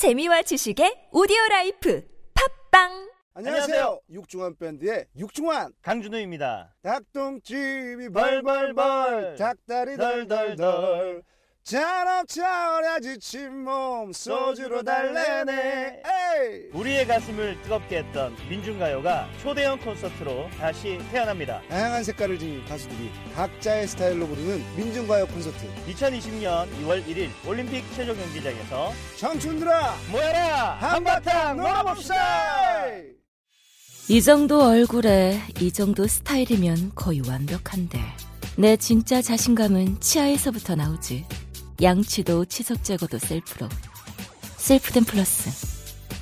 재미와 지식의 오디오 life 팟빵! 안녕하세요. 육중완 밴드의 육중완 강준우입니다. 닭똥집이 벌벌벌. 닭다리 덜덜덜 잔업철야 지친 몸 소주로 달래네. 에이! 우리의 가슴을 뜨겁게 했던 민중가요가 초대형 콘서트로 다시 태어납니다. 다양한 색깔을 지닌 가수들이 각자의 스타일로 부르는 민중가요 콘서트. 2020년 2월 1일 올림픽 체조 경기장에서 청춘들아 모여라! 한바탕 놀아봅시다! 이 정도 얼굴에 이 정도 스타일이면 거의 완벽한데 내 진짜 자신감은 치아에서부터 나오지 양치도 치석 제거도 셀프로. 셀프덴 플러스.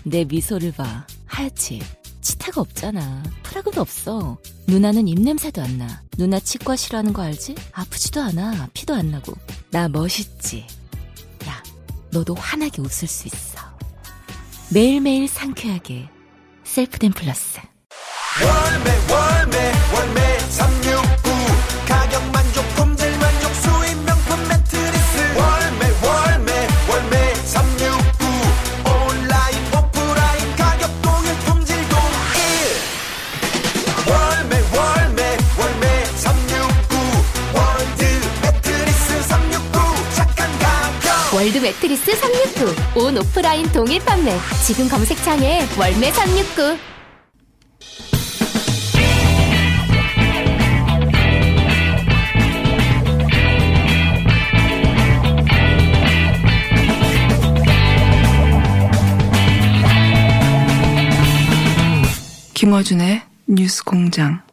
내 미소를 봐. 하얗지. 치태가 없잖아. 프라그도 없어. 누나는 입냄새도 안 나. 누나 치과 싫어하는 거 알지? 아프지도 않아. 피도 안 나고. 나 멋있지. 야 너도 환하게 웃을 수 있어. 매일매일 상쾌하게. 셀프덴 플러스. 월매 월매 월매 매트리스 369. 온 오프라인 동일 판매. 지금 검색창에 월매 369. 김어준의 뉴스 공장.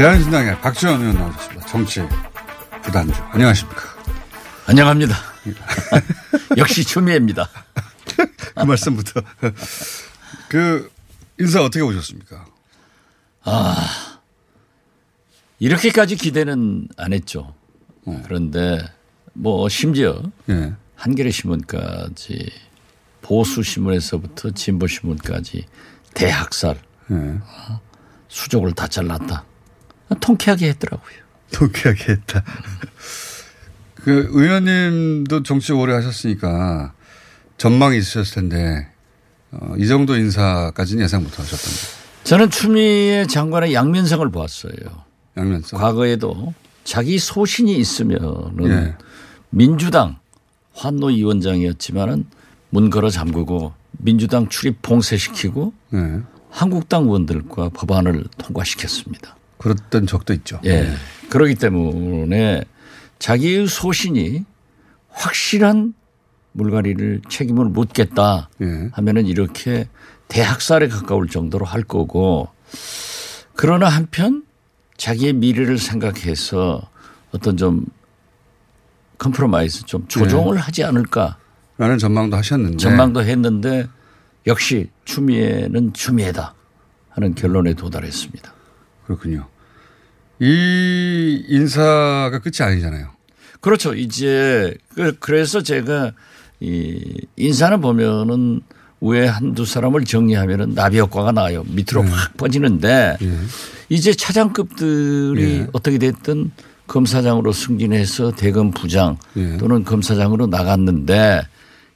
대한신당의 박지원 의원 나오셨습니다. 정치 부단주. 안녕하십니까. 안녕합니다. 역시 추미애입니다. 그 말씀부터. 그 인사 어떻게 오셨습니까? 이렇게까지 기대는 안 했죠. 그런데 뭐 심지어 예. 한겨레 신문까지 보수 신문에서부터 진보 신문까지 대학살 예. 수족을 다 잘랐다. 통쾌하게 했더라고요. 통쾌하게 했다. 그 의원님도 정치 오래 하셨으니까 전망이 있으셨을 텐데 어, 이 정도 인사까지는 예상 못 하셨던데. 저는 추미애 장관의 양면성을 보았어요. 양면성. 과거에도 자기 소신이 있으면은 예. 민주당 환노 위원장이었지만은 문 걸어 잠그고 민주당 출입 봉쇄시키고 예. 한국당 의원들과 법안을 통과시켰습니다. 그랬던 적도 있죠. 예. 그렇기 때문에 자기의 소신이 확실한 물갈이를 책임을 묻겠다 예. 하면은 이렇게 대학살에 가까울 정도로 할 거고 그러나 한편 자기의 미래를 생각해서 어떤 좀 compromise 좀 조정을 하지 않을까 라는 전망도 하셨는데. 전망도 했는데 역시 추미애는 추미애다 하는 결론에 도달했습니다. 그렇군요. 이 인사가 끝이 아니잖아요. 그렇죠. 이제 그- 그래서 제가 이 인사는 보면은 위에 한두 사람을 정리하면은 나비 효과가 나요. 밑으로 확 퍼지는데 이제 차장급들이 예. 어떻게 됐든 검사장으로 승진해서 대검 부장 예. 또는 검사장으로 나갔는데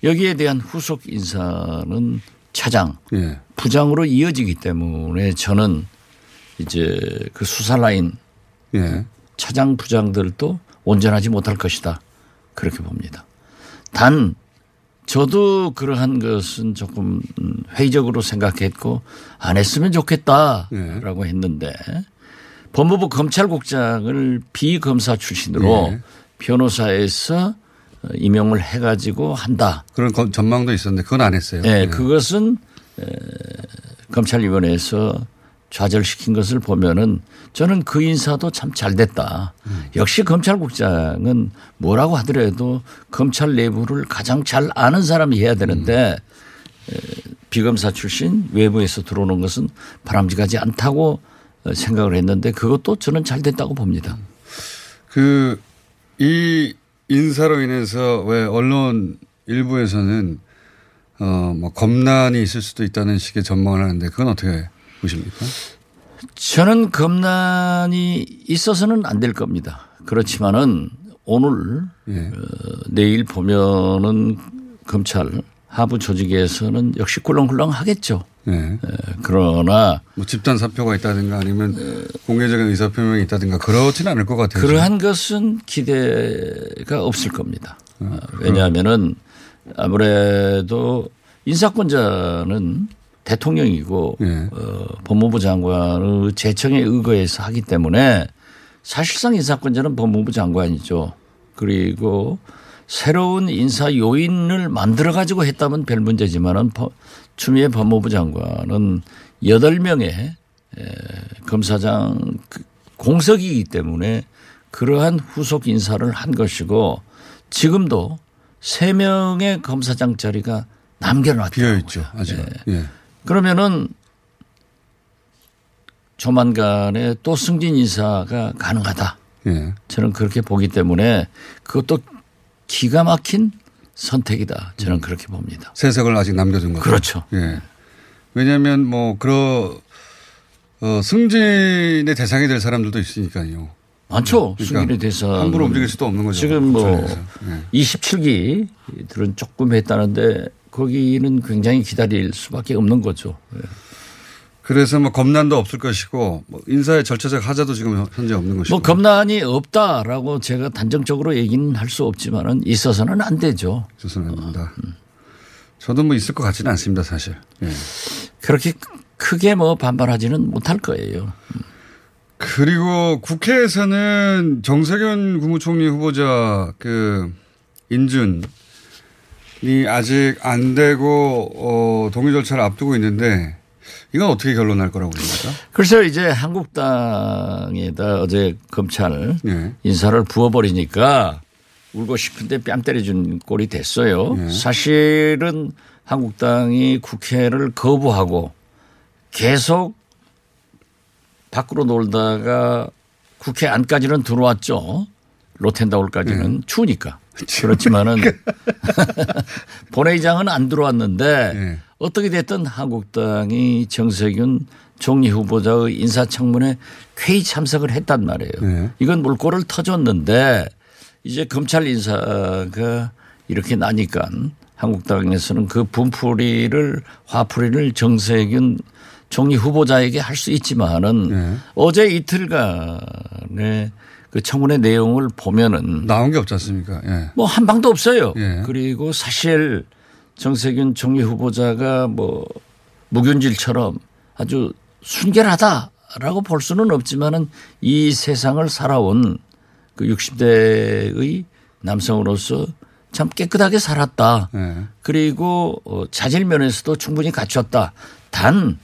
여기에 대한 후속 인사는 차장 예. 부장으로 이어지기 때문에 저는 이제 그 수사 라인 예. 차장 부장들도 온전하지 못할 것이다. 그렇게 봅니다. 단 저도 그러한 것은 조금 음, 회의적으로 생각했고 안 했으면 좋겠다라고 했는데 법무부 검찰국장을 비검사 출신으로 예. 변호사에서 어, 임용을 해가지고 한다. 그런 거- 전망도 있었는데 그건 안 했어요. 네, 예. 그것은 에, 검찰위원회에서 좌절시킨 것을 보면은 저는 그 인사도 참 잘 됐다. 역시 검찰국장은 뭐라고 하더라도 검찰 내부를 가장 잘 아는 사람이 해야 되는데 에, 비검사 출신 외부에서 들어오는 것은 바람직하지 않다고 어, 생각을 했는데 그것도 저는 잘 됐다고 봅니다. 그, 이 인사로 인해서 왜 언론 일부에서는 어, 뭐 검난이 있을 수도 있다는 식의 전망을 하는데 그건 어떻게 보십니까? 저는 검난이 있어서는 안 될 겁니다. 그렇지만은 오늘 예. 어, 내일 보면은 검찰 하부 조직에서는 역시 꿀렁꿀렁 하겠죠. 예. 그러나 뭐 집단 사표가 있다든가 아니면 공개적인 의사 표명이 있다든가 그렇지는 않을 것 같아요. 그러한 것은 기대가 없을 겁니다. 어, 왜냐하면은 아무래도 인사권자는 대통령이고 예. 어, 법무부 장관의 재청에 의거해서 하기 때문에 사실상 인사권자는 법무부 장관이죠. 그리고 새로운 인사 요인을 만들어 가지고 했다면 별 문제지만은 법- 추미애 법무부 장관은 여덟 명의 검사장 그 공석이기 때문에 그러한 후속 인사를 한 것이고 지금도 세 명의 검사장 자리가 남겨놨다. 비어 있죠. 아직. 예. 그러면은 조만간에 또 승진 인사가 가능하다. 예. 저는 그렇게 보기 때문에 그것도 기가 막힌 선택이다. 저는 그렇게 봅니다. 세석을 아직 남겨둔 거죠. 그렇죠. 예. 왜냐하면 뭐 그런 어, 승진의 대상이 될 사람들도 있으니까요. 많죠. 그러니까 승진에 대해서 함부로 움직일 수도 없는 거죠. 지금 뭐. 예. 27기들은 조금 했다는데 거기는 굉장히 기다릴 수밖에 없는 거죠. 예. 그래서 뭐 검난도 없을 것이고 뭐 인사의 절차적 하자도 지금 현재 없는 것이고. 뭐 검난이 없다라고 제가 단정적으로 얘기는 할 수 없지만은 있어서는 안 되죠. 있어서는 안 된다. 저도 뭐 있을 것 같지는 않습니다, 사실. 예. 그렇게 크게 뭐 반발하지는 못할 거예요. 그리고 국회에서는 정세균 국무총리 후보자 그 인준이 아직 안 되고 어 동의 절차를 앞두고 있는데 이건 어떻게 결론 날 거라고 보십니까? 그래서 이제 한국당에다 어제 검찰 예. 인사를 부어버리니까 울고 싶은데 뺨 때려준 꼴이 됐어요. 예. 사실은 한국당이 국회를 거부하고 계속 밖으로 놀다가 국회 안까지는 들어왔죠. 로텐다울까지는 추우니까. 그렇지만은 본회의장은 안 들어왔는데 예. 어떻게 됐든 한국당이 정세균 총리 후보자의 인사청문회 회의 참석을 했단 말이에요. 예. 이건 물꼬를 터줬는데 이제 검찰 인사가 이렇게 나니까 한국당에서는 그 분풀이를 화풀이를 정세균 총리 후보자에게 할 수 있지만은 예. 어제 이틀간의 그 청문회 내용을 보면은 나온 게 없지 않습니까? 예. 뭐한 방도 없어요. 예. 그리고 사실 정세균 총리 후보자가 뭐 무균질처럼 아주 순결하다라고 볼 수는 없지만은 이 세상을 살아온 그 60대의 남성으로서 참 깨끗하게 살았다. 예. 그리고 어, 자질 면에서도 충분히 갖췄다. 단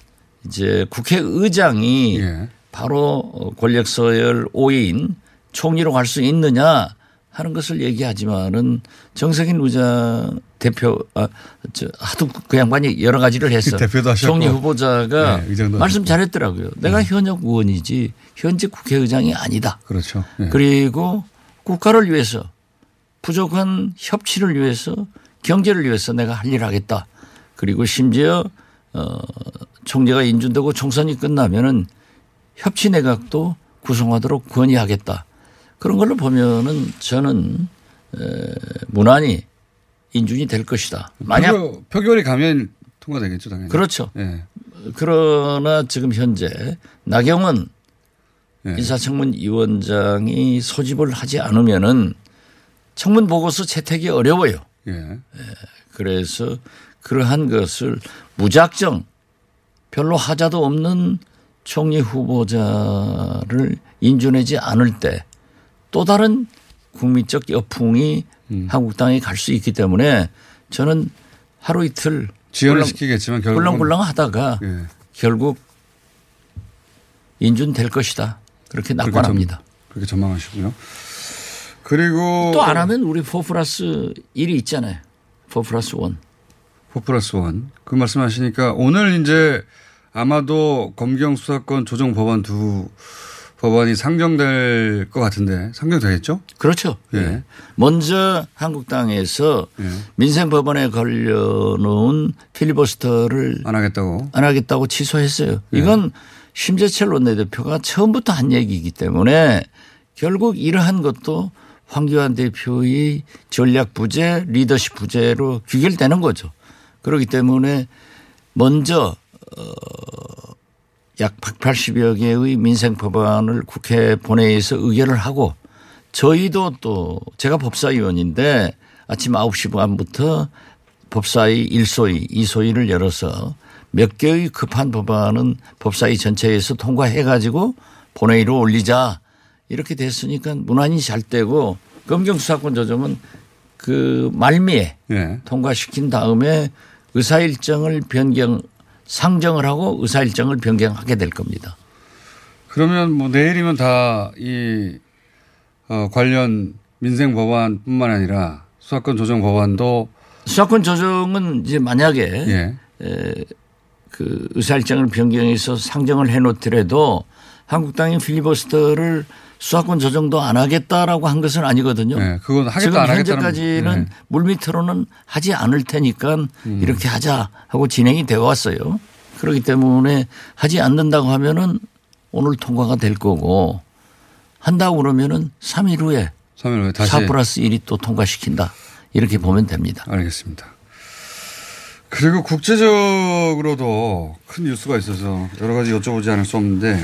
이제 국회의장이 예. 바로 어, 권력 서열 5인 총리로 갈 수 있느냐 하는 것을 얘기하지만은 정세균 의장 대표 아, 저 하도 그 양반이 여러 가지를 했어. 대표도 하셨고. 총리 후보자가 네, 말씀. 잘했더라고요. 내가 현역 의원이지 현직 국회의장이 아니다. 그렇죠. 예. 그리고 국가를 위해서 부족한 협치를 위해서 경제를 위해서 내가 할 일을 하겠다. 그리고 심지어 어 총리가 인준되고 총선이 끝나면은 협치 내각도 구성하도록 건의하겠다. 그런 걸로 보면은 저는 에, 무난히 인준이 될 것이다. 만약 표결, 표결이 가면 통과되겠죠, 당연히. 그렇죠. 예. 그러나 지금 현재 나경원 예. 인사청문 위원장이 소집을 하지 않으면은 청문 보고서 채택이 어려워요. 예. 그래서 그러한 것을 무작정 별로 하자도 없는 총리 후보자를 인준하지 않을 때 또 다른 국민적 여풍이 음. 한국당에 갈 수 있기 때문에 저는 하루 이틀 지연을 시키겠지만 결국은 꿀렁꿀렁 하다가 예. 결국 인준될 것이다. 그렇게 그렇게 낙관합니다. 전- 그렇게 전망하시고요. 그리고 또 안 하면 우리 4 플러스 1이 있잖아요. 4 플러스 1. 4 플러스 1. 그 말씀하시니까 오늘 이제 아마도 검경 수사권 조정 법안 두 법안이 상정될 것 같은데 상정되겠죠? 그렇죠. 예. 먼저 한국당에서 민생 법안에 걸려놓은 필리버스터를 안 하겠다고. 안 하겠다고 취소했어요. 이건 심재철 원내대표가 처음부터 한 얘기이기 때문에 결국 이러한 것도 황교안 대표의 전략 부재, 리더십 부재로 귀결되는 거죠. 그렇기 때문에 먼저 어, 약 180여 개의 민생 법안을 국회 본회의에서 의결을 하고 저희도 또 제가 법사위원인데 아침 9시 반부터 법사위 1소위, 2소위를 열어서 몇 개의 급한 법안은 법사위 전체에서 통과해 가지고 본회의로 올리자 이렇게 됐으니까 무난히 잘 되고 검경수사권 조정은 그 말미에 예. 통과시킨 다음에 의사 일정을 변경 상정을 하고 의사 일정을 변경하게 될 겁니다. 그러면 뭐 내일이면 다이 어, 관련 민생 법안뿐만 아니라 수사권 조정 법안도 수사권 조정은 이제 만약에 예. 에, 그 의사 일정을 변경해서 상정을 해놓더라도 한국당이 필리버스터를 수사권 조정도 안 하겠다라고 한 것은 아니거든요. 네, 그건 하겠다 지금 현재까지는 네. 물밑으로는 하지 않을 테니까 음. 이렇게 하자 하고 진행이 되어 왔어요. 그렇기 때문에 하지 않는다고 하면은 오늘 통과가 될 거고 한다고 그러면은 3일 후에 3일 후에 다시 4 플러스 1이 또 통과시킨다. 이렇게 보면 됩니다. 알겠습니다. 그리고 국제적으로도 큰 뉴스가 있어서 여러 가지 여쭤보지 않을 수 없는데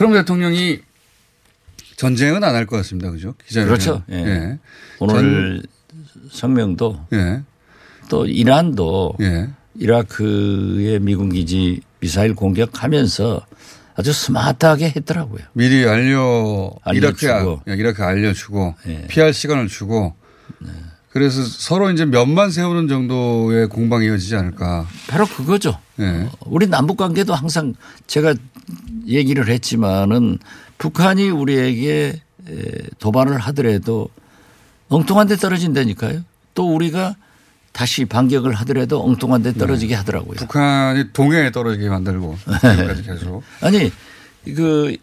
트럼프 대통령이 전쟁은 안 할 것 같습니다. 그죠? 기자회견. 그렇죠. 예. 오늘 성명도 예. 또 이란도 예. 이라크의 미군 기지 미사일 공격하면서 아주 스마트하게 했더라고요. 미리 알려 알려주고. 아- 이라크 알려주고 예. 피할 시간을 주고 그래서 서로 이제 면만 세우는 정도의 공방이 이어지지 않을까. 바로 그거죠. 예. 우리 남북 관계도 항상 제가 얘기를 했지만은 북한이 우리에게 에, 도발을 하더라도 엉뚱한 데 떨어진다니까요. 또 우리가 다시 반격을 하더라도 엉뚱한 데 떨어지게 하더라고요. 북한이 동해에 떨어지게 만들고 지금까지 계속. 아니 그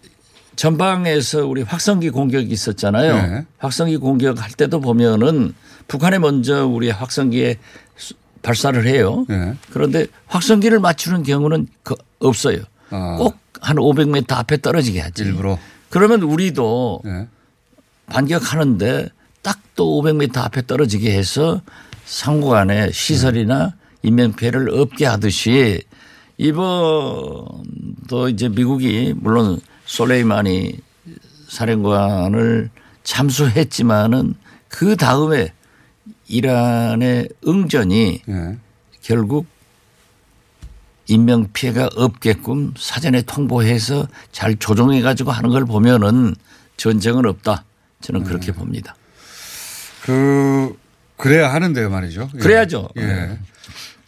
전방에서 우리 확성기 공격이 있었잖아요. 네. 확성기 공격할 때도 보면은 북한에 먼저 우리 확성기에 수- 발사를 해요. 예. 그런데 확성기를 맞추는 경우는 그- 없어요. 아. 꼭한 500m 앞에 떨어지게 하지. 일부러. 그러면 우리도 예. 반격하는데 딱 또 500m 앞에 떨어지게 해서 상호간에 시설이나 인명 피해를 없게 하듯이 이번도 이제 미국이 물론 솔레이마니 사령관을 참수했지만은 그 다음에 이란의 응전이 예. 결국 인명 피해가 없게끔 사전에 통보해서 잘 조정해 가지고 하는 걸 보면은 전쟁은 없다. 저는 그렇게 봅니다. 그 그래야 하는데요, 말이죠. 예. 그래야죠. 예.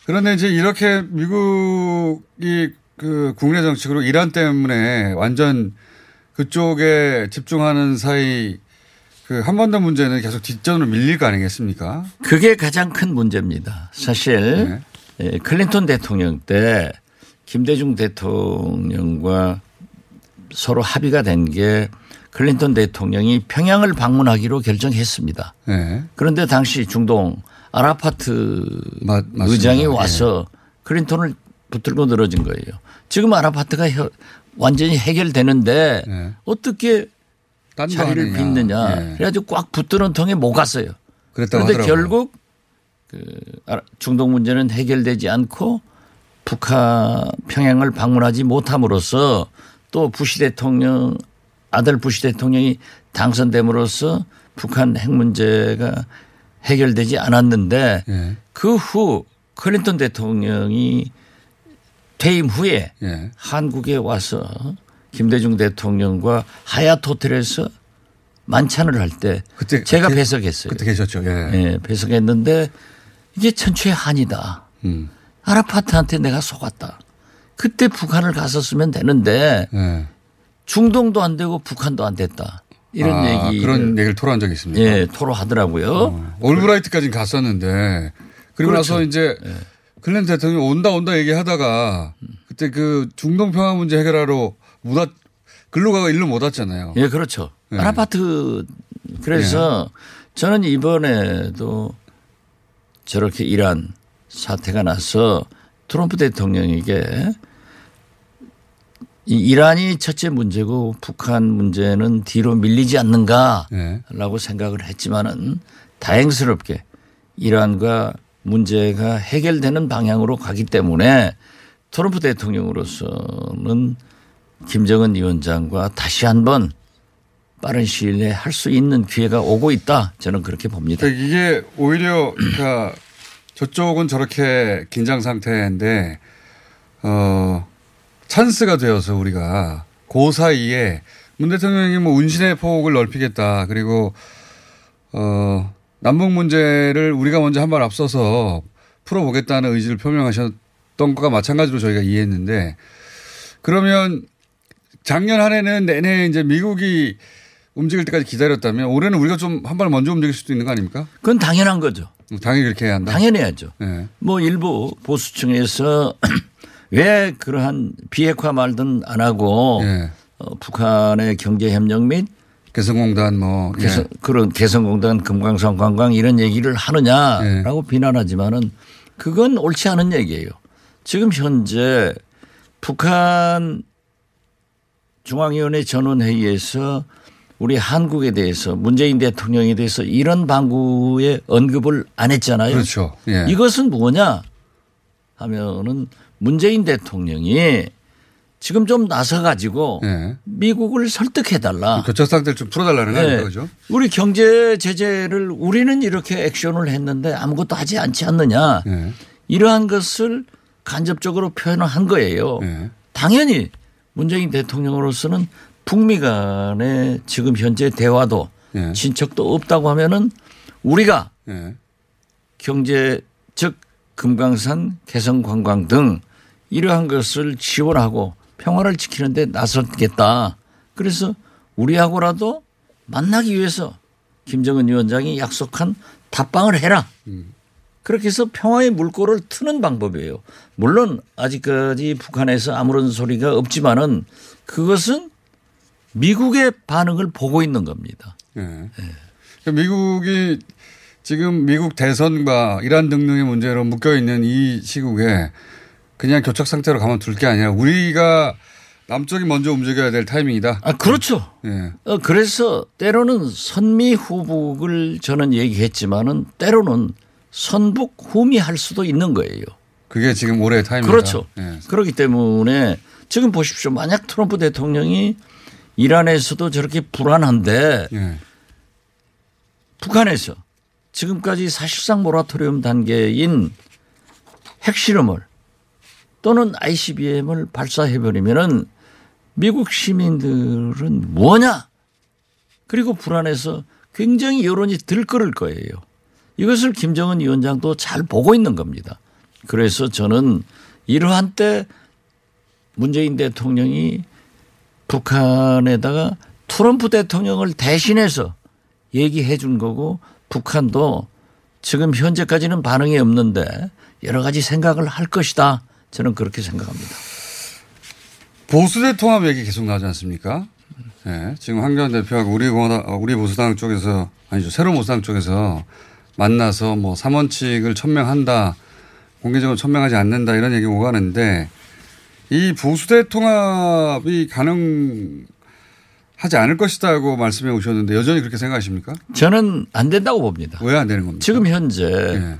그런데 이제 이렇게 미국이 그 국내 정책으로 이란 때문에 완전 그쪽에 집중하는 사이 그 한반도 문제는 계속 뒷전으로 밀릴 거 아니겠습니까? 그게 가장 큰 문제입니다. 사실 예, 클린턴 대통령 때 김대중 대통령과 서로 합의가 된 게 클린턴 대통령이 평양을 방문하기로 결정했습니다. 네. 그런데 당시 중동 아라파트 맞습니다. 의장이 예. 와서 클린턴을 붙들고 늘어진 거예요. 지금 아라파트가 혀- 완전히 해결되는데 네. 어떻게 자리를. 빚느냐. 예. 그래가지고 꽉 붙드는 통에 못 갔어요. 그런데 하더라고요. 결국 그 중동 문제는 해결되지 않고 북한 평양을 방문하지 못함으로써 또 부시 대통령 아들 부시 대통령이 당선됨으로써 북한 핵 문제가 해결되지 않았는데 예. 그후 클린턴 대통령이 퇴임 후에 예. 한국에 와서 김대중 대통령과 하얏 호텔에서 만찬을 할 때 그때 제가 배석했어요. 그때 계셨죠. 예. 예, 배석했는데 이게 천추의 한이다. 음. 아라파트한테 내가 속았다. 그때 북한을 갔었으면 되는데 예. 중동도 안 되고 북한도 안 됐다. 이런 아, 얘기 그런 얘기를 토로한 적이 있습니다. 예, 토로하더라고요. 올브라이트까지는 갔었는데 그리고 그렇죠. 나서 이제 클린턴 대통령이 온다 온다 얘기하다가 그때 그 중동 평화 문제 해결하러 무다 근로가 일로 못 왔잖아요. 예, 그렇죠. 네. 아파트 그래서 저는 이번에도 저렇게 이란 사태가 나서 트럼프 대통령에게 이 이란이 첫째 문제고 북한 문제는 뒤로 밀리지 않는가라고 네. 생각을 했지만은 다행스럽게 이란과 문제가 해결되는 방향으로 가기 때문에 트럼프 대통령으로서는 김정은 위원장과 다시 한번 빠른 시일 내에 할 수 있는 기회가 오고 있다. 저는 그렇게 봅니다. 그러니까 이게 오히려 그러니까 저쪽은 저렇게 긴장 상태인데 어 찬스가 되어서 우리가 그 사이에 문 대통령이 뭐 운신의 폭을 넓히겠다 그리고 어 남북 문제를 우리가 먼저 한 발 앞서서 풀어보겠다는 의지를 표명하셨던 것과 마찬가지로 저희가 이해했는데 그러면 작년 한 해는 내내 이제 미국이 움직일 때까지 기다렸다면 올해는 우리가 좀 한 발 먼저 움직일 수도 있는 거 아닙니까? 그건 당연한 거죠. 당연히 그렇게 해야 한다. 당연해야죠. 네. 뭐 일부 보수층에서 왜 그러한 비핵화 말든 안 하고 예. 어, 북한의 경제협력 및 개성공단 뭐 예. 개성, 그런 개성공단 금강산 관광 이런 얘기를 하느냐라고 비난하지만은 그건 옳지 않은 얘기예요. 지금 현재 북한 중앙위원회 전원회의에서 우리 한국에 대해서 문재인 대통령에 대해서 이런 방구에 언급을 안 했잖아요. 그렇죠. 예. 이것은 뭐냐 하면은 문재인 대통령이 지금 좀 나서 가지고 예. 미국을 설득해 달라. 교착 상태를 좀 풀어달라는 거 네. 그죠? 우리 경제 제재를 우리는 이렇게 액션을 했는데 아무것도 하지 않지 않느냐. 예. 이러한 것을 간접적으로 표현을 한 거예요. 예. 당연히 문재인 대통령으로서는 북미 간의 지금 현재 대화도 예. 진척도 없다고 하면은 우리가 예. 경제 즉 금강산 개성 관광 등 이러한 것을 지원하고 평화를 지키는데 나서겠다. 그래서 우리하고라도 만나기 위해서 김정은 위원장이 약속한 답방을 해라. 그렇게 해서 평화의 물꼬를 트는 방법이에요. 물론 아직까지 북한에서 아무런 소리가 없지만은 그것은 미국의 반응을 보고 있는 겁니다. 예. 그러니까 미국이 지금 미국 대선과 이란 등등의 문제로 묶여 있는 이 시국에 그냥 교착 상태로 가만 둘 게 아니라 우리가 남쪽이 먼저 움직여야 될 타이밍이다. 아, 그렇죠. 예. 어, 그래서 때로는 선미 후북을 저는 얘기했지만은 때로는 선북 후미할 수도 있는 거예요. 그게 지금 올해 타이밍이다. 그렇죠. 예. 그렇기 때문에 지금 보십시오. 만약 트럼프 대통령이 이란에서도 저렇게 불안한데 예. 북한에서 지금까지 사실상 모라토리움 단계인 핵실험을 또는 ICBM을 발사해버리면은 미국 시민들은 뭐냐? 그리고 불안해서 굉장히 여론이 들끓을 거예요. 이것을 김정은 위원장도 잘 보고 있는 겁니다. 그래서 저는 이러한 때 문재인 대통령이 북한에다가 트럼프 대통령을 대신해서 얘기해 준 거고 북한도 지금 현재까지는 반응이 없는데 여러 가지 생각을 할 것이다. 저는 그렇게 생각합니다. 보수대 통합 얘기 계속 나오지 않습니까? 예. 지금 황교안 대표하고 우리 공화당, 어, 우리 보수당 쪽에서 아니죠. 새로운 보수당 쪽에서 만나서 뭐 삼원칙을 천명한다. 공개적으로 천명하지 않는다. 이런 얘기 오가는데 이 보수대 통합이 가능하지 않을 것이다고 말씀해 오셨는데 여전히 그렇게 생각하십니까? 저는 안 된다고 봅니다. 왜 안 되는 겁니까? 지금 현재 예.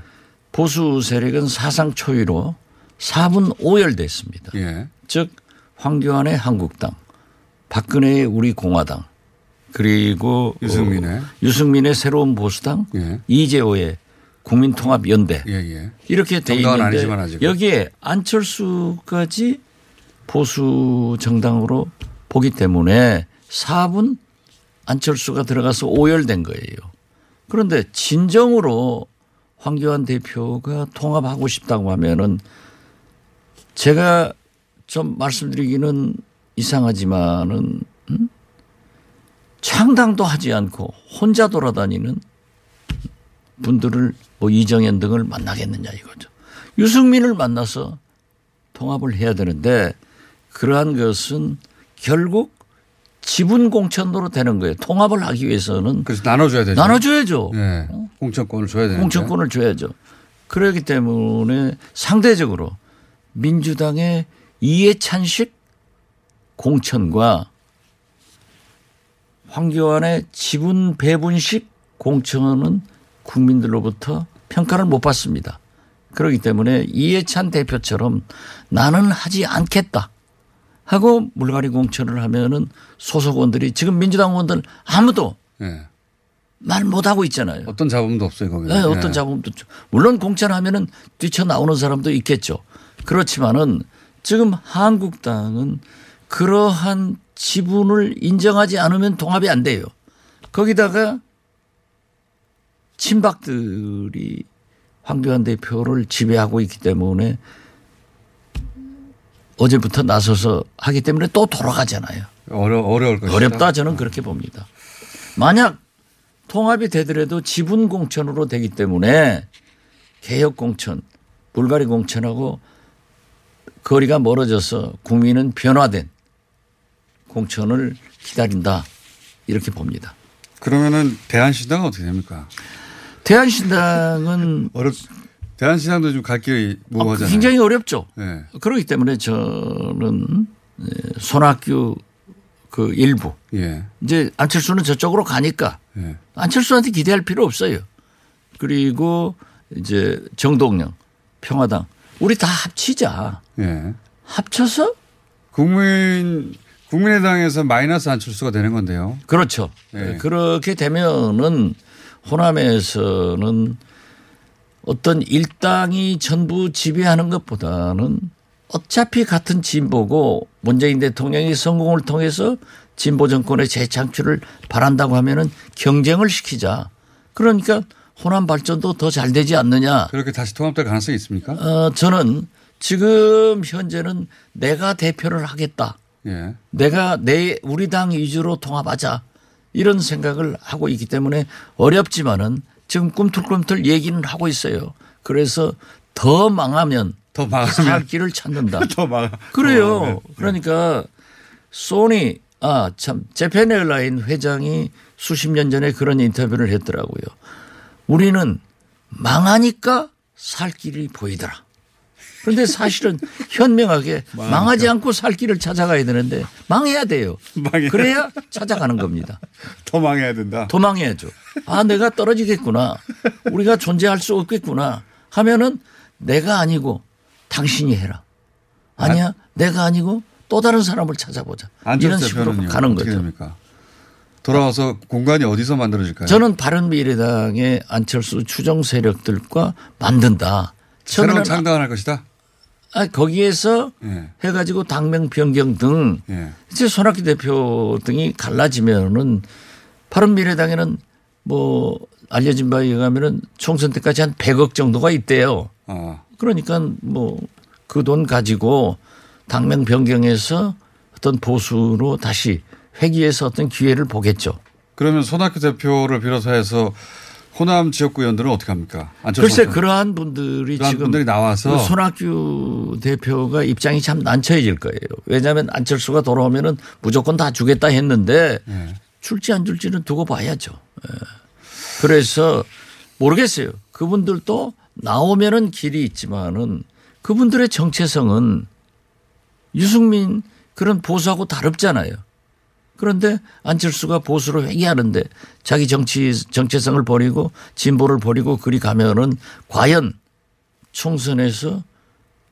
보수 세력은 사상 초유로 4분 5열됐습니다. 예. 즉 황교안의 한국당, 박근혜의 우리 공화당, 그리고 유승민의. 어, 유승민의 새로운 보수당, 예. 이재호의 국민통합연대 예, 예. 이렇게 돼 있는데 아니지만 아직은. 여기에 안철수까지 보수 정당으로 보기 때문에 4분 안철수가 들어가서 오열된 거예요. 그런데 진정으로 황교안 대표가 통합하고 싶다고 하면은 제가 좀 말씀드리기는 이상하지만은 음? 창당도 하지 않고 혼자 돌아다니는 분들을 뭐 이정현 등을 만나겠느냐 이거죠. 유승민을 만나서 통합을 해야 되는데 그러한 것은 결국 지분 공천으로 되는 거예요. 통합을 하기 위해서는 그래서 나눠줘야 되죠. 나눠줘야죠. 예. 공천권을 줘야 되는데. 공천권을 줘야죠. 그렇기 때문에 상대적으로 민주당의 이해찬식 공천과 황교안의 지분 배분식 공천은 국민들로부터 평가를 못 받습니다. 그렇기 때문에 이해찬 대표처럼 나는 하지 않겠다 하고 물갈이 공천을 하면은 소속원들이 지금 민주당 의원들 아무도 예. 말 못하고 있잖아요. 어떤 잡음도 없어요 거기. 네, 어떤 잡음도 없죠. 물론 공천하면은 뛰쳐나오는 사람도 있겠죠. 그렇지만은 지금 한국당은 그러한 지분을 인정하지 않으면 통합이 안 돼요. 거기다가 친박들이 황교안 대표를 지배하고 있기 때문에 어제부터 나서서 하기 때문에 또 돌아가잖아요. 어려 어려울 것이다. 어렵다 저는 그렇게 봅니다. 만약 통합이 되더라도 지분 공천으로 되기 때문에 개혁 공천, 불가리 공천하고 거리가 멀어져서 국민은 변화된 공천을 기다린다 이렇게 봅니다. 그러면은 대한신당은 어떻게 됩니까? 대한신당은 어렵. 대한신당도 좀 갈 길이 무거워잖아요. 아, 굉장히 어렵죠. 네. 그렇기 때문에 저는 예, 손학규 그 일부 예. 이제 안철수는 저쪽으로 가니까 예. 안철수한테 기대할 필요 없어요. 그리고 이제 정동영, 평화당 우리 다 합치자. 예. 합쳐서 국민 국민의당에서 마이너스 안철수가 되는 건데요. 그렇죠. 네. 그렇게 되면은 호남에서는 어떤 일당이 전부 지배하는 것보다는 어차피 같은 진보고 문재인 대통령이 성공을 통해서 진보 정권의 재창출을 바란다고 하면은 경쟁을 시키자. 그러니까 호남 발전도 더 잘 되지 않느냐. 그렇게 다시 통합될 가능성이 있습니까? 어, 저는 지금 현재는 내가 대표를 하겠다. 예. 내가 내 우리 당 위주로 통합하자 이런 생각을 하고 있기 때문에 어렵지만은 지금 꿈틀꿈틀 얘기는 하고 있어요. 그래서 더 망하면 더 망하면 살 길을 찾는다. 더 망. 그래요. 어, 네. 그러니까 소니 아참 제펜 에어라인 회장이 수십 년 전에 그런 인터뷰를 했더라고요. 우리는 망하니까 살 길이 보이더라. 그런데 사실은 현명하게 망하지 않고 살 길을 찾아가야 되는데 망해야 돼요. 그래야 찾아가는 겁니다. 더 망해야 된다. 도망해야죠. 아, 내가 떨어지겠구나. 우리가 존재할 수 없겠구나. 하면은 내가 아니고 당신이 해라. 아니야, 내가 아니고 또 다른 사람을 찾아보자. 이런 식으로. 가는 거죠. 됩니까? 돌아와서 공간이 어디서 만들어질까요? 저는 바른미래당의 안철수 추정 세력들과 만든다. 새로운 창당을 할 것이다. 아, 거기에서 예. 해가지고 당명 변경 등 예. 이제 손학규 대표 등이 갈라지면은 바른미래당에는 뭐 알려진 바에 의하면은 총선 때까지 한 100억 정도가 있대요. 아, 그러니까 뭐 그 돈 가지고 당명 변경해서 어떤 보수로 다시 회귀해서 어떤 기회를 보겠죠. 그러면 손학규 대표를 비롯해서 해서 호남 지역구 의원들은 어떻게 합니까? 글쎄. 그러한 분들이 그러한 지금 분들이 나와서 그 손학규 대표가 입장이 참 난처해질 거예요. 왜냐하면 안철수가 돌아오면은 무조건 다 주겠다 했는데 예. 줄지 안 줄지는 두고 봐야죠. 예. 그래서 모르겠어요. 그분들도 나오면은 길이 있지만은 그분들의 정체성은 유승민 그런 보수하고 다릅잖아요. 그런데 안철수가 보수로 회귀하는데 자기 정치 정체성을 버리고 진보를 버리고 그리 가면은 과연 총선에서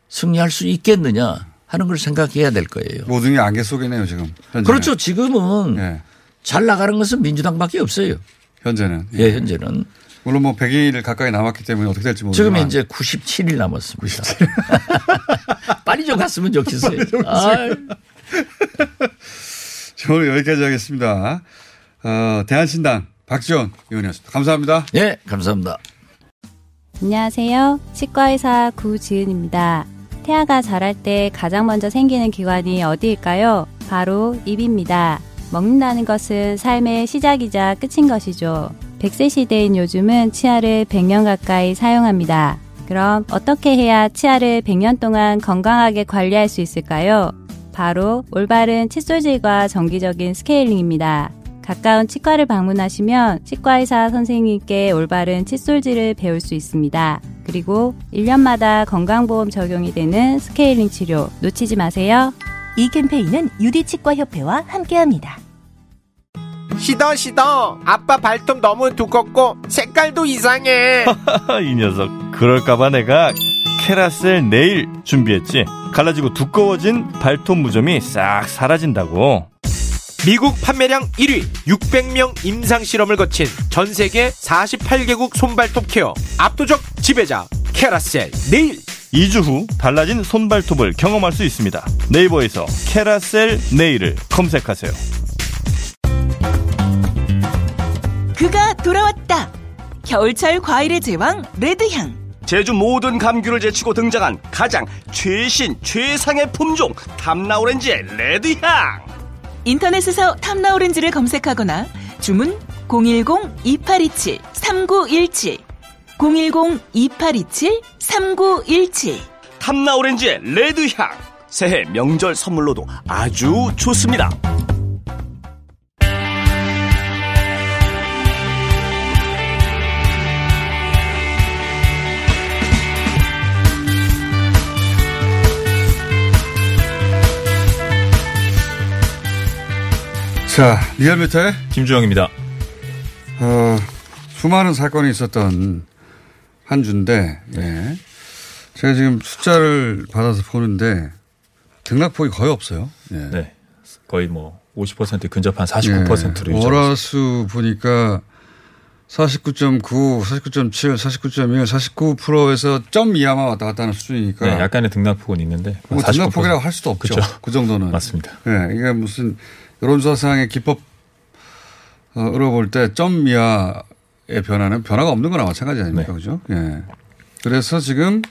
승리할 수 있겠느냐 하는 걸 생각해야 될 거예요. 모든 게 안개 속이네요 지금. 현재는. 그렇죠. 지금은 예. 잘 나가는 것은 민주당밖에 없어요. 현재는. 예, 현재는. 물론 뭐 100일 가까이 남았기 때문에 어떻게 될지 모르지만. 지금 이제 97일 남았습니다. 빨리 좀 갔으면 좋겠어요. 아이, 저 오늘 여기까지 하겠습니다. 어, 대한신당 박지원 의원이었습니다. 감사합니다. 예, 감사합니다. 안녕하세요. 치과의사 구지은입니다. 태아가 자랄 때 가장 먼저 생기는 기관이 어디일까요? 바로 입입니다. 먹는다는 것은 삶의 시작이자 끝인 것이죠. 100세 시대인 요즘은 치아를 100년 가까이 사용합니다. 그럼 어떻게 해야 치아를 100년 동안 건강하게 관리할 수 있을까요? 바로 올바른 칫솔질과 정기적인 스케일링입니다. 가까운 치과를 방문하시면 치과의사 선생님께 올바른 칫솔질을 배울 수 있습니다. 그리고 1년마다 건강보험 적용이 되는 스케일링 치료 놓치지 마세요. 이 캠페인은 유디치과협회와 함께합니다. 시더 시더 아빠 발톱 너무 두껍고 색깔도 이상해 이 녀석 그럴까봐 내가 캐라셀 네일 준비했지. 갈라지고 두꺼워진 발톱 무좀이 싹 사라진다고. 미국 판매량 1위 600명 임상 실험을 거친 전 세계 48개국 손발톱 케어 압도적 지배자 캐라셀 네일. 2주 후 달라진 손발톱을 경험할 수 있습니다. 네이버에서 캐라셀 네일을 검색하세요. 그가 돌아왔다. 겨울철 과일의 제왕 레드향. 제주 모든 감귤을 제치고 등장한 가장 최신 최상의 품종 탐나오렌지의 레드향. 인터넷에서 탐나오렌지를 검색하거나 주문 010-2827-3917 010-2827-3917 탐나오렌지의 레드향. 새해 명절 선물로도 아주 좋습니다 자, 리얼미터의 김주영입니다. 어, 수많은 사건이 있었던 한 주인데, 예. 제가 지금 숫자를 받아서 보는데 등락폭이 거의 없어요. 예. 네. 거의 뭐 50% 근접한 49%로 예. 월화수 보니까 49.9, 49.7, 49.1, 49%에서 점 이하만 왔다 갔다 하는 수준이니까. 네, 약간의 등락폭은 있는데. 뭐 등락폭이라고 할 수도 없죠. 그렇죠. 그 정도는. 맞습니다. 예, 이게 무슨 여론조사상의 기법으로 볼 때점 이하의 변화는 변화가 없는 거나 마찬가지 아닙니까? 네. 그죠? 예. 그래서 지금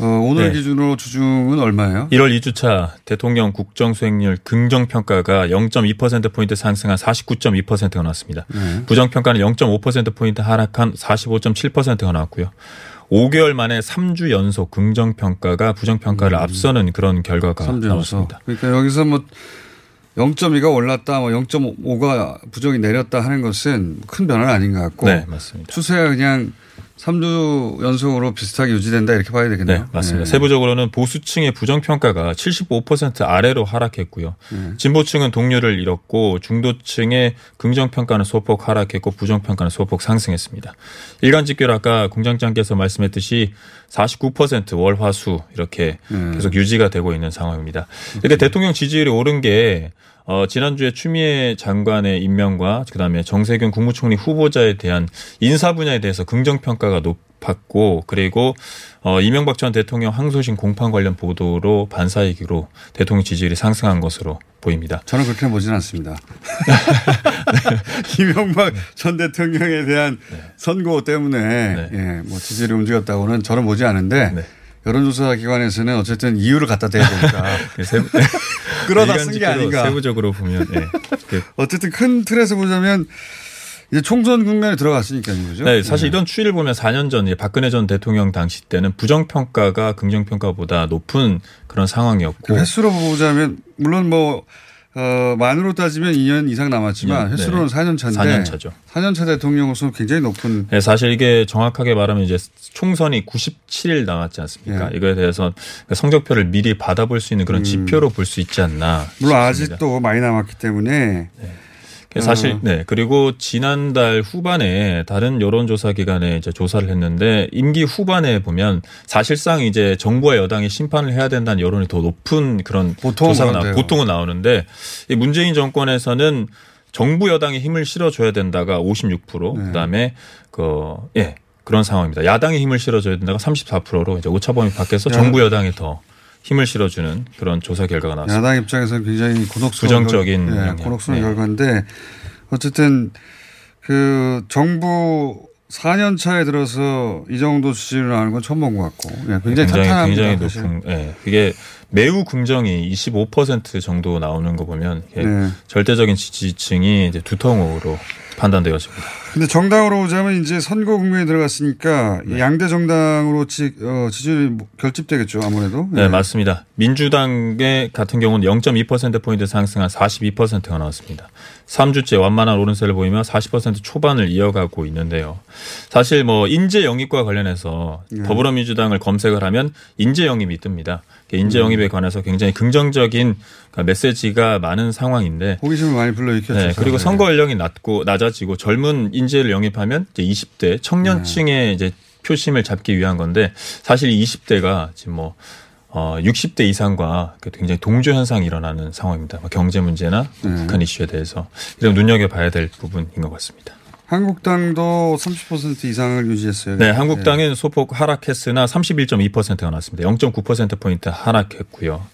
어, 오늘 네. 기준으로 주중은 얼마예요? 1월 2주차 대통령 국정 수행률 긍정 평가가 0.2% 포인트 상승한 49.2%가 나왔습니다. 네. 부정 평가는 0.5% 포인트 하락한 45.7%가 나왔고요. 5개월 만에 3주 연속 긍정 평가가 부정 평가를 앞서는 그런 결과가 음. 나왔습니다. 그러니까 여기서 뭐 0.2가 올랐다, 뭐 0.5가 부정이 내렸다 하는 것은 큰 변화는 아닌 것 같고. 네, 맞습니다. 추세가 그냥 3주 연속으로 비슷하게 유지된다 이렇게 봐야 되겠네요. 네, 맞습니다. 네. 세부적으로는 보수층의 부정평가가 75% 아래로 하락했고요. 네. 진보층은 동료를 잃었고 중도층의 긍정평가는 소폭 하락했고 부정평가는 소폭 상승했습니다. 일간 집계로 아까 공장장께서 말씀했듯이 49% 월화수 이렇게 네. 계속 유지가 되고 있는 상황입니다. 근데 대통령 지지율이 오른 게 어, 지난주에 추미애 장관의 임명과 그다음에 정세균 국무총리 후보자에 대한 인사 분야에 대해서 긍정 평가가 높 았고 그리고 어, 이명박 전 대통령 항소심 공판 관련 보도로 반사이기로 대통령 지지율이 상승한 것으로 보입니다. 저는 그렇게 보지는 않습니다. 이명박 전 대통령에 대한 선고 때문에 예, 뭐 지지율이 움직였다고는 저는 보지 않은데 여론조사 기관에서는 어쨌든 이유를 갖다 대야 되니까 끌어다 쓴 게 아닌가. 세부적으로 보면 네. 어쨌든 큰 틀에서 보자면 이제 총선 국면에 들어갔으니까요. 그죠? 네, 사실 이런 추이를 보면 4년 전 박근혜 전 대통령 당시 때는 부정 평가가 긍정 평가보다 높은 그런 상황이었고 그 횟수로 보자면 물론 뭐 어, 만으로 따지면 2년 이상 남았지만 네. 횟수로는 4년 차인데 4년 차죠. 4년 차 대통령으로서 굉장히 높은 네, 사실 이게 정확하게 말하면 이제 총선이 97일 남았지 않습니까? 예. 이거에 대해서 성적표를 미리 받아볼 수 있는 그런 음. 지표로 볼수 있지 않나. 물론 싶습니다. 아직도 많이 남았기 때문에 그래서 사실 어. 네 그리고 지난달 후반에 다른 여론조사 기관에 이제 조사를 했는데 임기 후반에 보면 사실상 이제 정부와 여당이 심판을 해야 된다는 여론이 더 높은 그런 보통은 조사가 나. 보통은 나오는데 이 문재인 정권에서는 정부 여당이 힘을 실어줘야 된다가 56% 네. 그다음에 그예 그런 상황입니다. 야당이 힘을 실어줘야 된다가 34%로 이제 오차범위 밖에서 야. 정부 여당이 더 힘을 실어주는 그런 조사 결과가 나왔습니다. 야당 입장에서는 굉장히 곤혹스러운 부정적인 결, 예. 곤혹스러운 네. 결과인데 어쨌든 그 정부 4년 차에 들어서 이 정도 수준을 하는 건 처음 본 것 같고 예, 굉장히 탄탄합니다. 굉장히. 높은 예. 이게 매우 긍정이 25% 정도 나오는 거 보면 네. 절대적인 지지층이 이제 두통으로 판단되어집니다. 근데 정당으로 오자면 이제 선거 국면에 들어갔으니까 네. 양대 정당으로 지, 어, 지지율이 뭐 결집되겠죠 아무래도. 네, 예. 맞습니다. 민주당의 같은 경우는 0.2%포인트 상승한 42%가 나왔습니다. 3주째 완만한 오른세를 보이며 40% 초반을 이어가고 있는데요. 사실 뭐 인재 영입과 관련해서 네. 더불어민주당을 검색을 하면 인재 영입이 뜹니다. 인재 음. 영입에 관해서 굉장히 긍정적인 그 메시지가 많은 상황인데 호기심을 많이 불러일으켰죠. 네, 그리고. 선거 연령이 낮고 낮아지고 젊은 인재를 영입하면 이제 20대 청년층의 이제 표심을 잡기 위한 건데 사실 20대가 지금 뭐 어, 60대 이상과 그 굉장히 동조 현상이 일어나는 상황입니다. 뭐 경제 문제나 네. 북한 이슈에 대해서 이런 눈여겨 봐야 될 부분인 것 같습니다. 한국당도 30% 이상을 유지했어요. 네, 한국당은 소폭 하락했으나 31.2%가 나왔습니다. 0.9%포인트 하락했고요.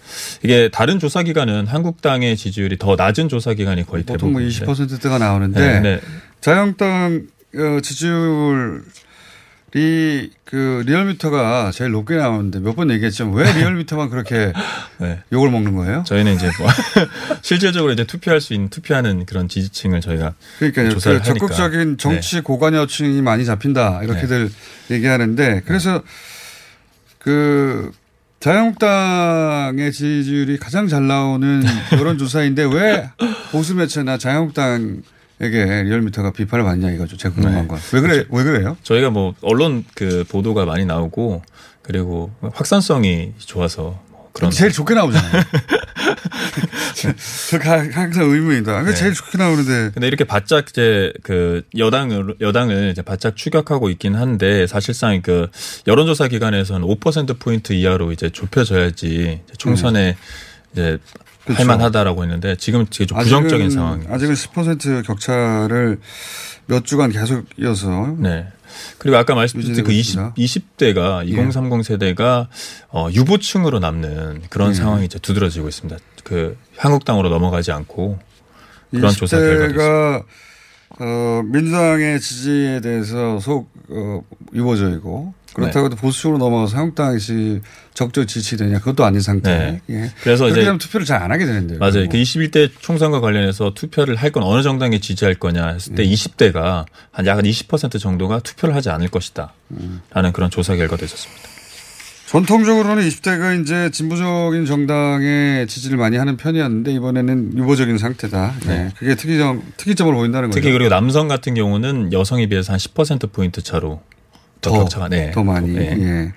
이게 다른 조사 기관은 한국당의 지지율이 더 낮은 조사 기관이 거의 보통 뭐 대부분인데 20%대가 나오는데 네, 네. 자유한국당 어, 지지율 이 그 리얼미터가 제일 높게 나오는데 몇 번 얘기했지만 왜 리얼미터만 그렇게 네. 욕을 먹는 거예요? 저희는 이제 뭐 실질적으로 이제 투표할 수 있는 투표하는 그런 지지층을 저희가 그러니까요. 조사를 그 하니까. 적극적인 정치 고관여층이 많이 잡힌다 이렇게들 네. 얘기하는데 그래서 그 자유한국당의 지지율이 가장 잘 나오는 여론조사인데 왜 보수 매체나 자유한국당 에게 리얼미터가 비판을 받냐 이거죠. 제가 궁금한 네. 건. 왜 그래? 왜 그래요? 저희가 뭐 언론 그 보도가 많이 나오고 그리고 확산성이 좋아서 뭐 그런 제일 좋게 나오잖아요. 저 가- 항상 의문이다. 왜 네. 제일 좋게 나오는데 근데 이렇게 바짝 이제 그 여당을 여당을 이제 바짝 추격하고 있긴 한데 사실상 그 여론조사 기관에서는 5% 포인트 이하로 이제 좁혀져야지 총선에 이제 그렇죠. 할만하다라고 했는데 지금 되게 좀 부정적인 아직은- 상황. 아직은 10% 격차를 몇 주간 계속 이어서 네. 그리고 아까 말씀드린 그 20, 유지되고 20대가 예. 2030 세대가 어, 유보층으로 남는 그런 예. 상황이 이제 두드러지고 있습니다. 그 한국당으로 넘어가지 않고 그런 조사 결과가 있습니다. 20대가 어, 민주당의 지지에 대해서 속 어, 유보적이고 그렇다고 해도 보수적으로 넘어가서 한국당이 적절 지지되냐 그것도 아닌 상태. 네. 예. 그래서 이제 투표를 잘 안 하게 되는데요. 맞아요. 그 21대 총선과 관련해서 투표를 할 건 어느 정당에 지지할 거냐 했을 때 음. 20대가 한약20% 정도가 투표를 하지 않을 것이다. 음. 라는 그런 조사 결과도 있었습니다. 전통적으로는 20대가 이제 진보적인 정당에 지지를 많이 하는 편이었는데 이번에는 유보적인 상태다. 예. 그게 특이점 특이점을 보인다는 거죠. 네. 특히 그리고 남성 같은 경우는 여성에 비해서 한 10% 포인트 차로 더, 더, 격차가 네. 더 많이. 네. 예.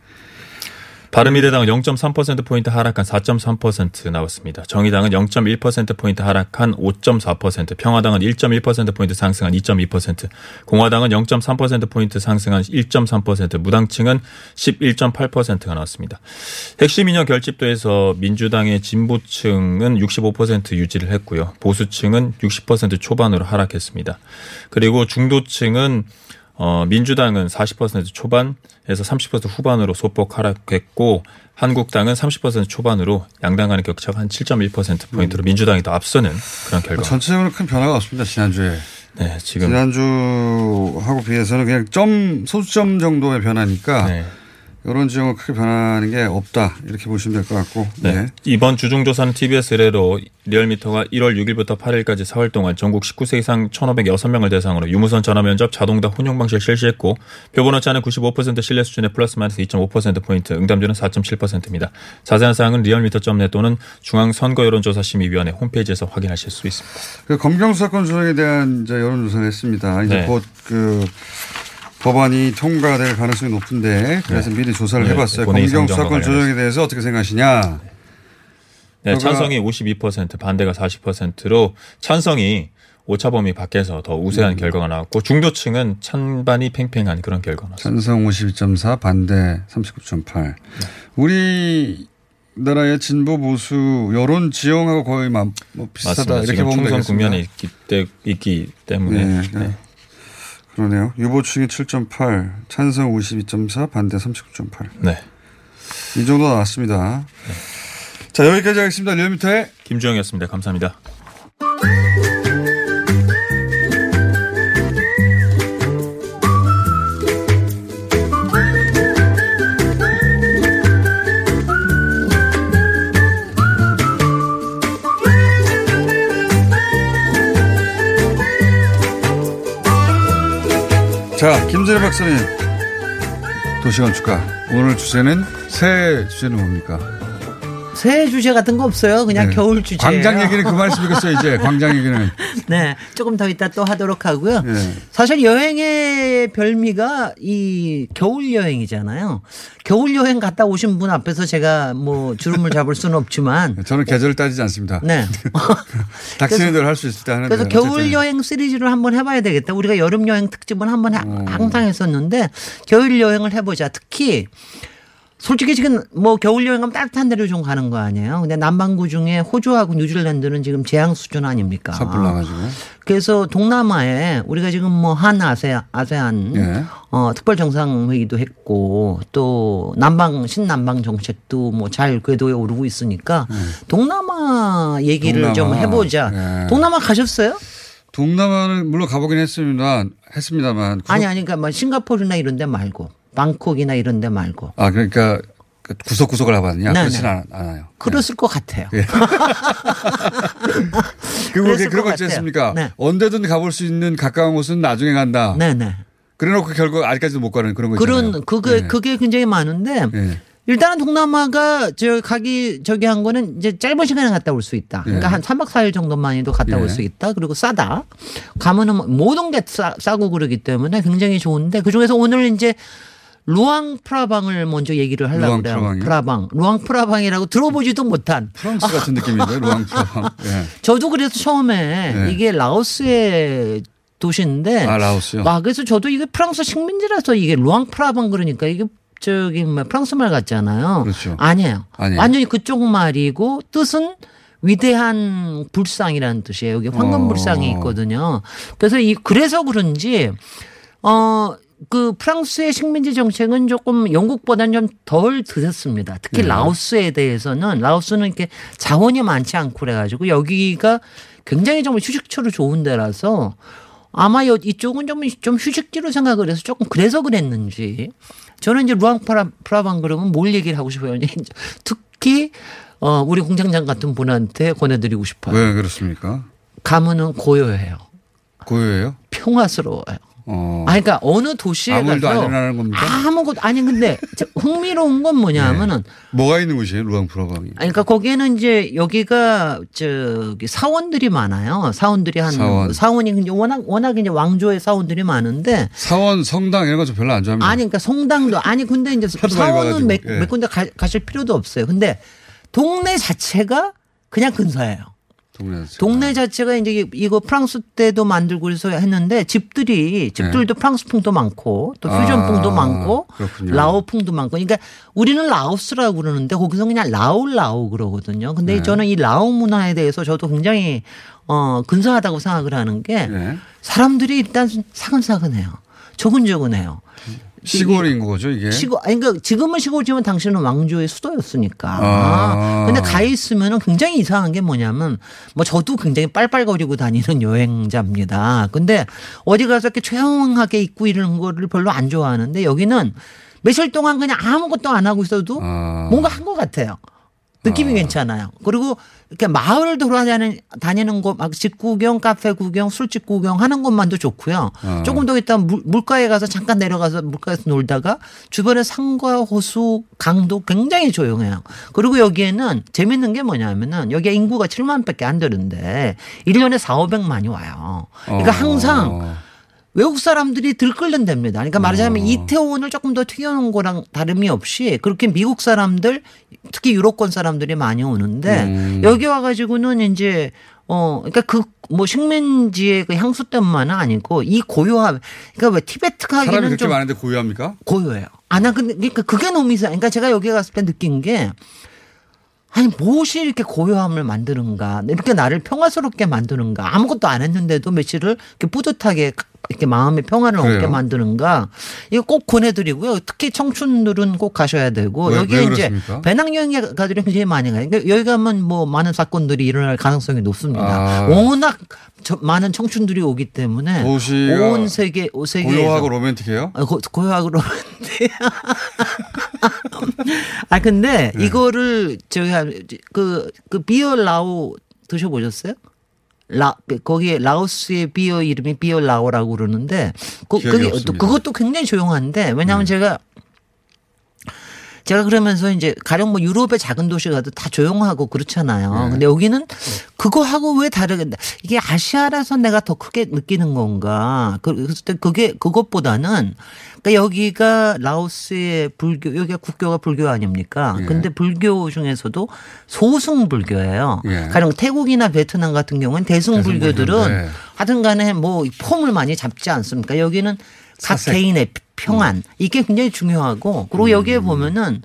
바른미래당은 0.3%포인트 하락한 4.3% 나왔습니다. 정의당은 0.1%포인트 하락한 5.4%, 평화당은 1.1%포인트 상승한 2.2%, 공화당은 0.3%포인트 상승한 1.3%, 무당층은 11.8%가 나왔습니다. 핵심 인형 결집도에서 민주당의 진보층은 65% 유지를 했고요. 보수층은 60% 초반으로 하락했습니다. 그리고 중도층은 어, 민주당은 40% 초반에서 30% 후반으로 소폭 하락했고 한국당은 30% 초반으로 양당 간의 격차가 한 7.1%포인트로 민주당이 더 앞서는 그런 결과. 전체적으로 큰 변화가 없습니다. 지난주에. 네, 지금 지난주하고 비해서는 그냥 점 소수점 정도의 변화니까 네. 이런 지형은 크게 변하는 게 없다 이렇게 보시면 될 것 같고. 네. 네. 이번 주중조사는 TBS 의뢰로 리얼미터가 1월 6일부터 8일까지 4월 동안 전국 19세 이상 1,506명을 대상으로 유무선 전화 면접 자동답 혼용 방식을 실시했고 표본 오차는 95% 신뢰 수준의 플러스 마이너스 2.5%포인트, 응답률은 4.7%입니다. 자세한 사항은 리얼미터.net 또는 중앙 선거 여론조사 심의위원회 홈페이지에서 확인하실 수 있습니다. 그 검경 수사권 조정에 대한 이제 여론조사를 했습니다. 이제 네. 곧그 법안이 통과될 가능성이 높은데 그래서 네. 미리 조사를 네. 해봤어요. 검경 수사권 조정에 대해서 어떻게 생각하시냐? 네, 결과- 찬성이 52%, 반대가 40%로 찬성이 오차 범위 밖에서 더 우세한 음. 결과가 나왔고 중도층은 찬반이 팽팽한 그런 결과가 나왔습니다. 찬성 52.4, 반대 39.8. 우리 나라의 진보 보수 여론 지형하고 거의 막뭐 비슷하다 맞습니다. 이렇게 보면 되겠습니다. 국면에 있기, 때, 있기 때문에 네, 네. 네. 그러네요. 유보층이 7.8, 찬성 52.4, 반대 39.8. 네. 이 정도 나왔습니다. 자 여기까지 하겠습니다. 리얼미터의 김주영이었습니다. 감사합니다. 자, 김재일 박사님. 도시건축가. 오늘 주제는 새 주제는 뭡니까? 새 주제 같은 거 없어요. 그냥 네. 겨울 주제. 광장 얘기는 그만했으면겠어요 이제. 광장 얘기는. 네, 조금 더 이따 또 하도록 하고요. 네. 사실 여행의 별미가 이 겨울 여행이잖아요. 겨울 여행 갔다 오신 분 앞에서 제가 뭐 주름을 잡을 수는 없지만 저는 계절을 따지지 않습니다. 네. 닥치는 대로 할 수 있을 때 하는데. 그래서 겨울 어쨌든. 여행 시리즈를 한번 해봐야 되겠다. 우리가 여름 여행 특집은 한번 하- 음. 항상 했었는데 겨울 여행을 해보자. 특히 솔직히 지금 뭐 겨울 여행 가면 따뜻한 데로 좀 가는 거 아니에요. 근데 남반구 중에 호주하고 뉴질랜드는 지금 재앙 수준 아닙니까? 산불 나가지고. 그래서 동남아에 우리가 지금 뭐 한 아세, 아세안 예. 어, 특별 정상 회의도 했고 또 남방 신남방 정책도 뭐 잘 궤도에 오르고 있으니까 동남아 얘기를 좀 네. 동남아. 해보자. 예. 동남아 가셨어요? 동남아는 물론 가보긴 했습니다. 했습니다만. 아니 아니 그러니까 뭐 싱가포르나 이런 데 말고 방콕이나 이런 데 말고 아 그러니까 그 구석구석을 가봤냐? 네, 그렇진 네. 않, 않아요. 그랬을 것 같아요. 예. 그랬을 그런 거것 있지. 않습니까? 네. 언제든 가볼 수 있는 가까운 곳은 나중에 간다. 네네. 그래놓고 결국 아직까지도 못 가는 그런 거 있잖아요. 그런 그게 네. 그게 굉장히 많은데 예. 일단은 동남아가 저 가기 저기 한 거는 이제 짧은 시간에 갔다 올 수 있다. 그러니까 예. 한 3박 4일 정도만이도 갔다 예. 올수 있다. 그리고 싸다. 가면은 뭐 모든 게 싸, 싸고 그러기 때문에 굉장히 좋은데 그중에서 오늘 이제 루앙 프라방을 먼저 얘기를 하려고 그래요. 프라방. 루앙 프라방이라고 들어보지도 못한 프랑스 같은 느낌인데 루앙 프라방. 예. 저도 그래서 처음에 네. 이게 라오스의 도시인데 아 라오스요. 아, 그래서 저도 이게 프랑스 식민지라서 이게 루앙 프라방 그러니까 이게 저기 뭐 프랑스 말 같잖아요. 그렇죠. 아니에요. 아니에요. 완전히 그쪽 말이고 뜻은 위대한 불상이라는 뜻이에요. 여기 황금 어. 불상이 있거든요. 그래서 이 그래서 그런지 어. 그 프랑스의 식민지 정책은 조금 영국보다는 좀 덜 드셨습니다. 특히 네. 라오스에 대해서는 라오스는 이렇게 자원이 많지 않고 그래가지고 여기가 굉장히 정말 휴식처로 좋은 데라서 아마 여- 이쪽은 좀, 좀 휴식지로 생각을 해서 조금 그래서 그랬는지 저는 이제 루앙 프라, 프라방 그러면 뭘 얘기를 하고 싶어요. 특히 어, 우리 공장장 같은 분한테 권해드리고 싶어요. 왜 그렇습니까? 가면은 고요해요. 고요해요? 평화스러워요. 어. 아, 그러니까 어느 도시에 아무 일도 가서 안 일어나는 겁니까? 아무것도 아니 근데 저 흥미로운 건 뭐냐면은 뭐가 있는 곳이에요, 루앙 프라방이? 아니, 그러니까 거기에는 이제 여기가 저기 사원들이 많아요. 사원들이 한 사원. 사원이 이제 워낙 워낙 이제 왕조의 사원들이 많은데 사원, 성당 이런 거좀 별로 안 좋아합니다. 아니 그러니까 성당도 아니 근데 이제 하도 많이 사원은 몇, 봐가지고, 예. 몇 군데 가, 가실 필요도 없어요. 근데 동네 자체가 그냥 근사해요. 동네 자체. 동네 자체가 이제 이거 프랑스 때도 만들고 그래서 했는데 집들이 집들도 프랑스풍도 많고 또 퓨전풍도 네. 아, 많고 그렇군요. 라오풍도 많고 그러니까 우리는 라오스라고 그러는데 거기서 그냥 라오 라오 그러거든요. 근데 네. 저는 이 라오 문화에 대해서 저도 굉장히 어 근사하다고 생각을 하는 게 네. 사람들이 일단 사근사근해요. 조근조근해요. 시골인 거죠, 이게? 시골, 아니, 그러니까 지금은 시골이지만 당신은 왕조의 수도였으니까. 아. 근데 가 있으면은 굉장히 이상한 게 뭐냐면 뭐 저도 굉장히 빨빨거리고 다니는 여행자입니다. 근데 어디 가서 이렇게 조용하게 있고 이런 거를 별로 안 좋아하는데 여기는 며칠 동안 그냥 아무것도 안 하고 있어도 아. 뭔가 한 것 같아요. 느낌이 괜찮아요. 그리고 이렇게 마을 돌아다니는 다니는 곳, 막집 구경, 카페 구경, 술집 구경 하는 것만도 좋고요. 아. 조금 더 있다 물, 물가에 가서 잠깐 내려가서 물가에서 놀다가 주변에 산과 호수, 강도 굉장히 조용해요. 그리고 여기에는 재밌는 게 뭐냐면은 여기 인구가 7만 밖에 안 되는데 1년에 4, 500만이 와요. 그러니까 어. 항상 외국 사람들이 들끓는 데입니다. 그러니까 말하자면 어. 이태원을 조금 더 튀겨놓은 거랑 다름이 없이 그렇게 미국 사람들 특히 유로권 사람들이 많이 오는데 음. 여기 와가지고는 이제 어 그러니까 그 뭐 식민지의 그 향수 때문만은 아니고 이 고요함 그러니까 왜 티베트 사람이 가기는 그렇게 좀 많은데 고요합니까? 고요해요. 아, 나 근데 그러니까 그게 너무 이상. 그러니까 제가 여기 갔을 때 느낀 게 아니 무엇이 이렇게 고요함을 만드는가 이렇게 나를 평화스럽게 만드는가 아무것도 안 했는데도 며칠을 이렇게 뿌듯하게 이렇게 마음의 평화를 얻게 그래요? 만드는가 이거 꼭 권해드리고요 특히 청춘들은 꼭 가셔야 되고 왜- 여기에 왜 이제 그렇습니까? 배낭여행 가들이 굉장히 많이 가요 그러니까 여기 가면 뭐 많은 사건들이 일어날 가능성이 높습니다 아. 워낙 저- 많은 청춘들이 오기 때문에 온 세계 온 세계에서 고요하고 로맨틱해요? 아, 고, 고요하고 로맨틱. 아 근데 네. 이거를 저희 그그 비어 라오 드셔보셨어요? 라 거기에 라오스의 beer 이름이 비어 라오라고 그러는데 그, 그게 없습니다. 또 그것도 굉장히 조용한데 왜냐하면 제가 제가 그러면서 이제 가령 뭐 유럽의 작은 도시 가도 다 조용하고 그렇잖아요. 네. 근데 여기는 그거하고 왜 다르겠다. 이게 아시아라서 내가 더 크게 느끼는 건가. 그- 때 그게 그것보다는 그러니까 여기가 라오스의 불교 여기가 국교가 불교 아닙니까? 예. 근데 불교 중에서도 소승 불교예요. 예. 가령 태국이나 베트남 같은 경우는 대승 불교들은. 네. 하여튼 간에 뭐 폼을 많이 잡지 않습니까? 여기는 각 사색. 개인의 평안 이게 굉장히 중요하고 그리고 음. 여기에 보면은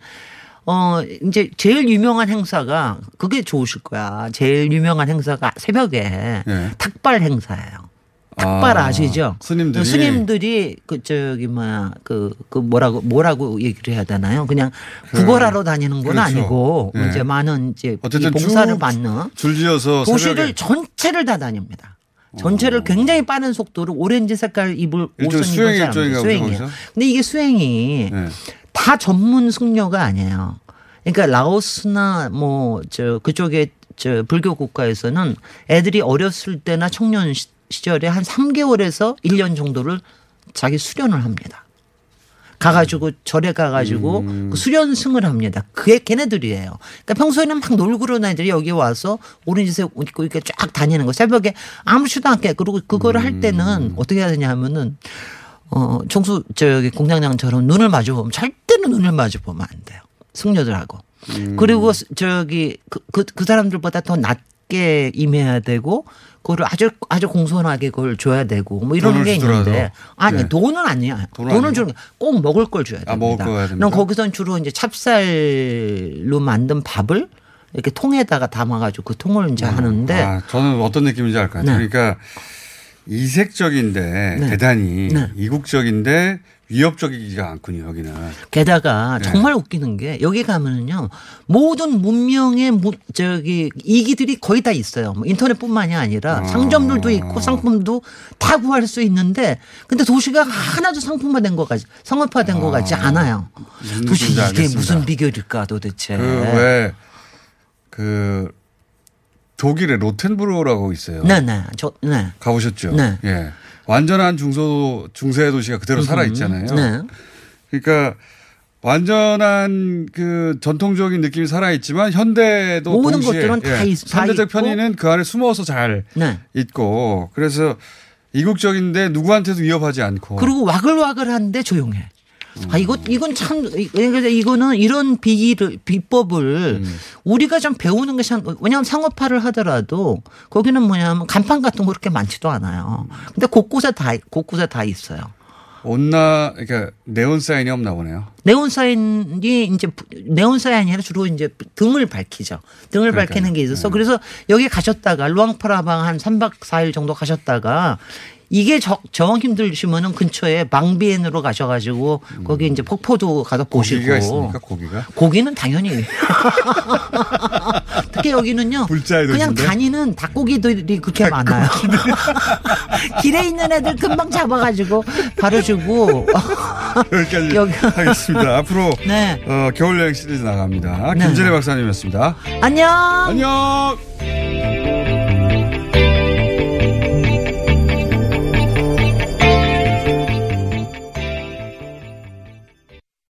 어 이제 제일 유명한 행사가 그게 좋으실 거야. 제일 유명한 행사가 새벽에 예. 탁발 행사예요. 탁발 아, 아, 시죠 스님들이. 스님들이 그 저기 뭐야 그, 그 뭐라고 뭐라고 얘기를 해야 되나요? 그냥 구걸하러 다니는 건 그렇죠. 아니고 예. 이제 많은 이제 어쨌든 이 봉사를 쭉 받는 줄지어서 도시를 새벽에 전체를 다 다닙니다. 전체를 굉장히 빠른 속도로 오렌지 색깔 입을 일종 옷을 수행 입은 사람들 일종인가 보죠, 수행이에요. 근데 이게 수행이 네. 다 전문 승려가 아니에요. 그러니까 라오스나 뭐 저 그쪽에 저 불교 국가에서는 애들이 어렸을 때나 청년 시- 시절에 한 3개월에서 1년 정도를 자기 수련을 합니다. 가가지고 절에 가가지고 음. 그 수련승을 합니다. 그게 걔네들이에요. 그러니까 평소에는 막 놀고 그러는 애들이 여기 와서 오렌지색 옷 입고 이렇게 쫙 다니는 거 새벽에 아무렇지도 않게 그리고 그거를 할 음. 때는 어떻게 해야 되냐 하면은 어 청수 저기 공장장처럼 눈을 마주 보면 절대로 눈을 마주 보면 안 돼요. 승려들하고. 음. 그리고 저기 그, 그, 그 사람들보다 더 낮게 임해야 되고 그거를 아주 아주 공손하게 그걸 줘야 되고 뭐 이런 게 주더라도. 있는데 아니 네. 돈은 아니야. 돈은 아니고? 주는 게꼭 먹을 걸 줘야 됩니다. 아, 먹을 거 해야 됩니까? 그럼 거기선 주로 이제 찹쌀로 만든 밥을 이렇게 통에다가 담아가지고 그 통을 이제 하는데 아, 저는 어떤 느낌인지 알 것 같아요. 네. 그러니까 이색적인데 네. 대단히 네. 이국적인데 위협적이지가 않군요, 여기는. 게다가 네. 정말 웃기는 게 여기 가면은요 모든 문명의 무- 저기 이기들이 거의 다 있어요. 뭐 인터넷뿐만이 아니라 아. 상점들도 있고 상품도 다 구할 수 있는데 근데 도시가 하나도 상품화된 것 같지 성업화된 것 같지 않아요. 무슨 도대체 느낌인지 이게 알겠습니다. 무슨 비결일까 도대체. 그왜그 독일의 로텐부르라고 있어요. 네네 저 네. 가보셨죠? 네. 예. 완전한 중소 중세 도시가 그대로 살아 있잖아요. 네. 그러니까 완전한 그 전통적인 느낌이 살아 있지만 현대도 모든 동시에 것들은 다 있- 다 현대적 있고. 편의는 그 안에 숨어서 잘 네. 있고 그래서 이국적인데 누구한테도 위협하지 않고 그리고 와글와글한데 조용해. 아, 이거, 이건 참, 이- 이거는 이런 비를, 비법을 음. 우리가 좀 배우는 것이, 한- 왜냐하면 상업화를 하더라도 거기는 뭐냐면 간판 같은 거 그렇게 많지도 않아요. 근데 곳곳에 다, 곳곳에 다 있어요. 온나 그러니까 네온 사인이 없나 보네요. 네온 사인이 이제 네온 사인이 아니라 주로 이제 등을 밝히죠. 등을 그러니까요. 밝히는 게 있어서 네. 그래서 여기 가셨다가 루앙프라방 한 3박 4일 정도 가셨다가 이게 저, 정 힘들시면은 근처에 방비엔으로 가셔가지고 거기 이제 폭포도 가서 보시고 음. 고기가 있습니까? 고기가? 고기는 당연히 특히 여기는요 그냥? 다니는 닭고기들이 그렇게 많아요 길에 있는 애들 금방 잡아가지고 바로 주고 여기까지 여기- 하겠습니다. 앞으로 네. 어, 겨울 여행 시리즈 나갑니다. 네. 김진애 박사님이었습니다. 안녕 안녕.